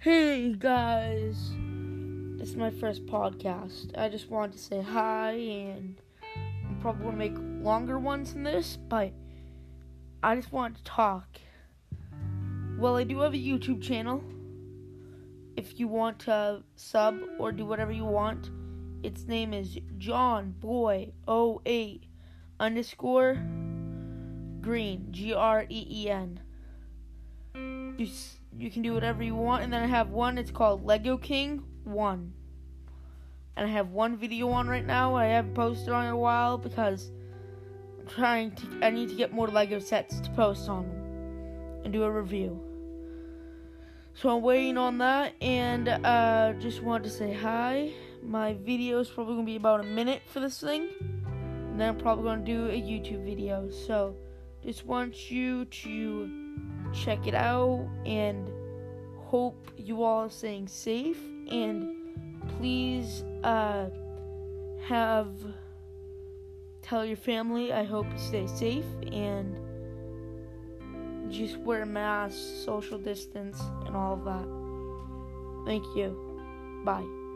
Hey guys, this is my first podcast. I just wanted to say hi, and I'm probably gonna make longer ones than this, but I just wanted to talk. Well, I do have a YouTube channel. If you want to sub or do whatever you want, its name is John Boy 08 underscore Green G R E E N. You you can do whatever you want, and then I have one. It's called Lego King One, and I have one video on right now. I haven't posted on in a while because I'm trying to. I need to get more Lego sets to post on and do a review. So I'm waiting on that, and uh, just wanted to say hi. My video is probably gonna be about a minute for this thing, and then I'm probably gonna do a YouTube video. So just want you to check it out and hope you all are staying safe and please uh, have tell your family I hope you stay safe and just wear a mask, social distance, and all of that. Thank you. Bye.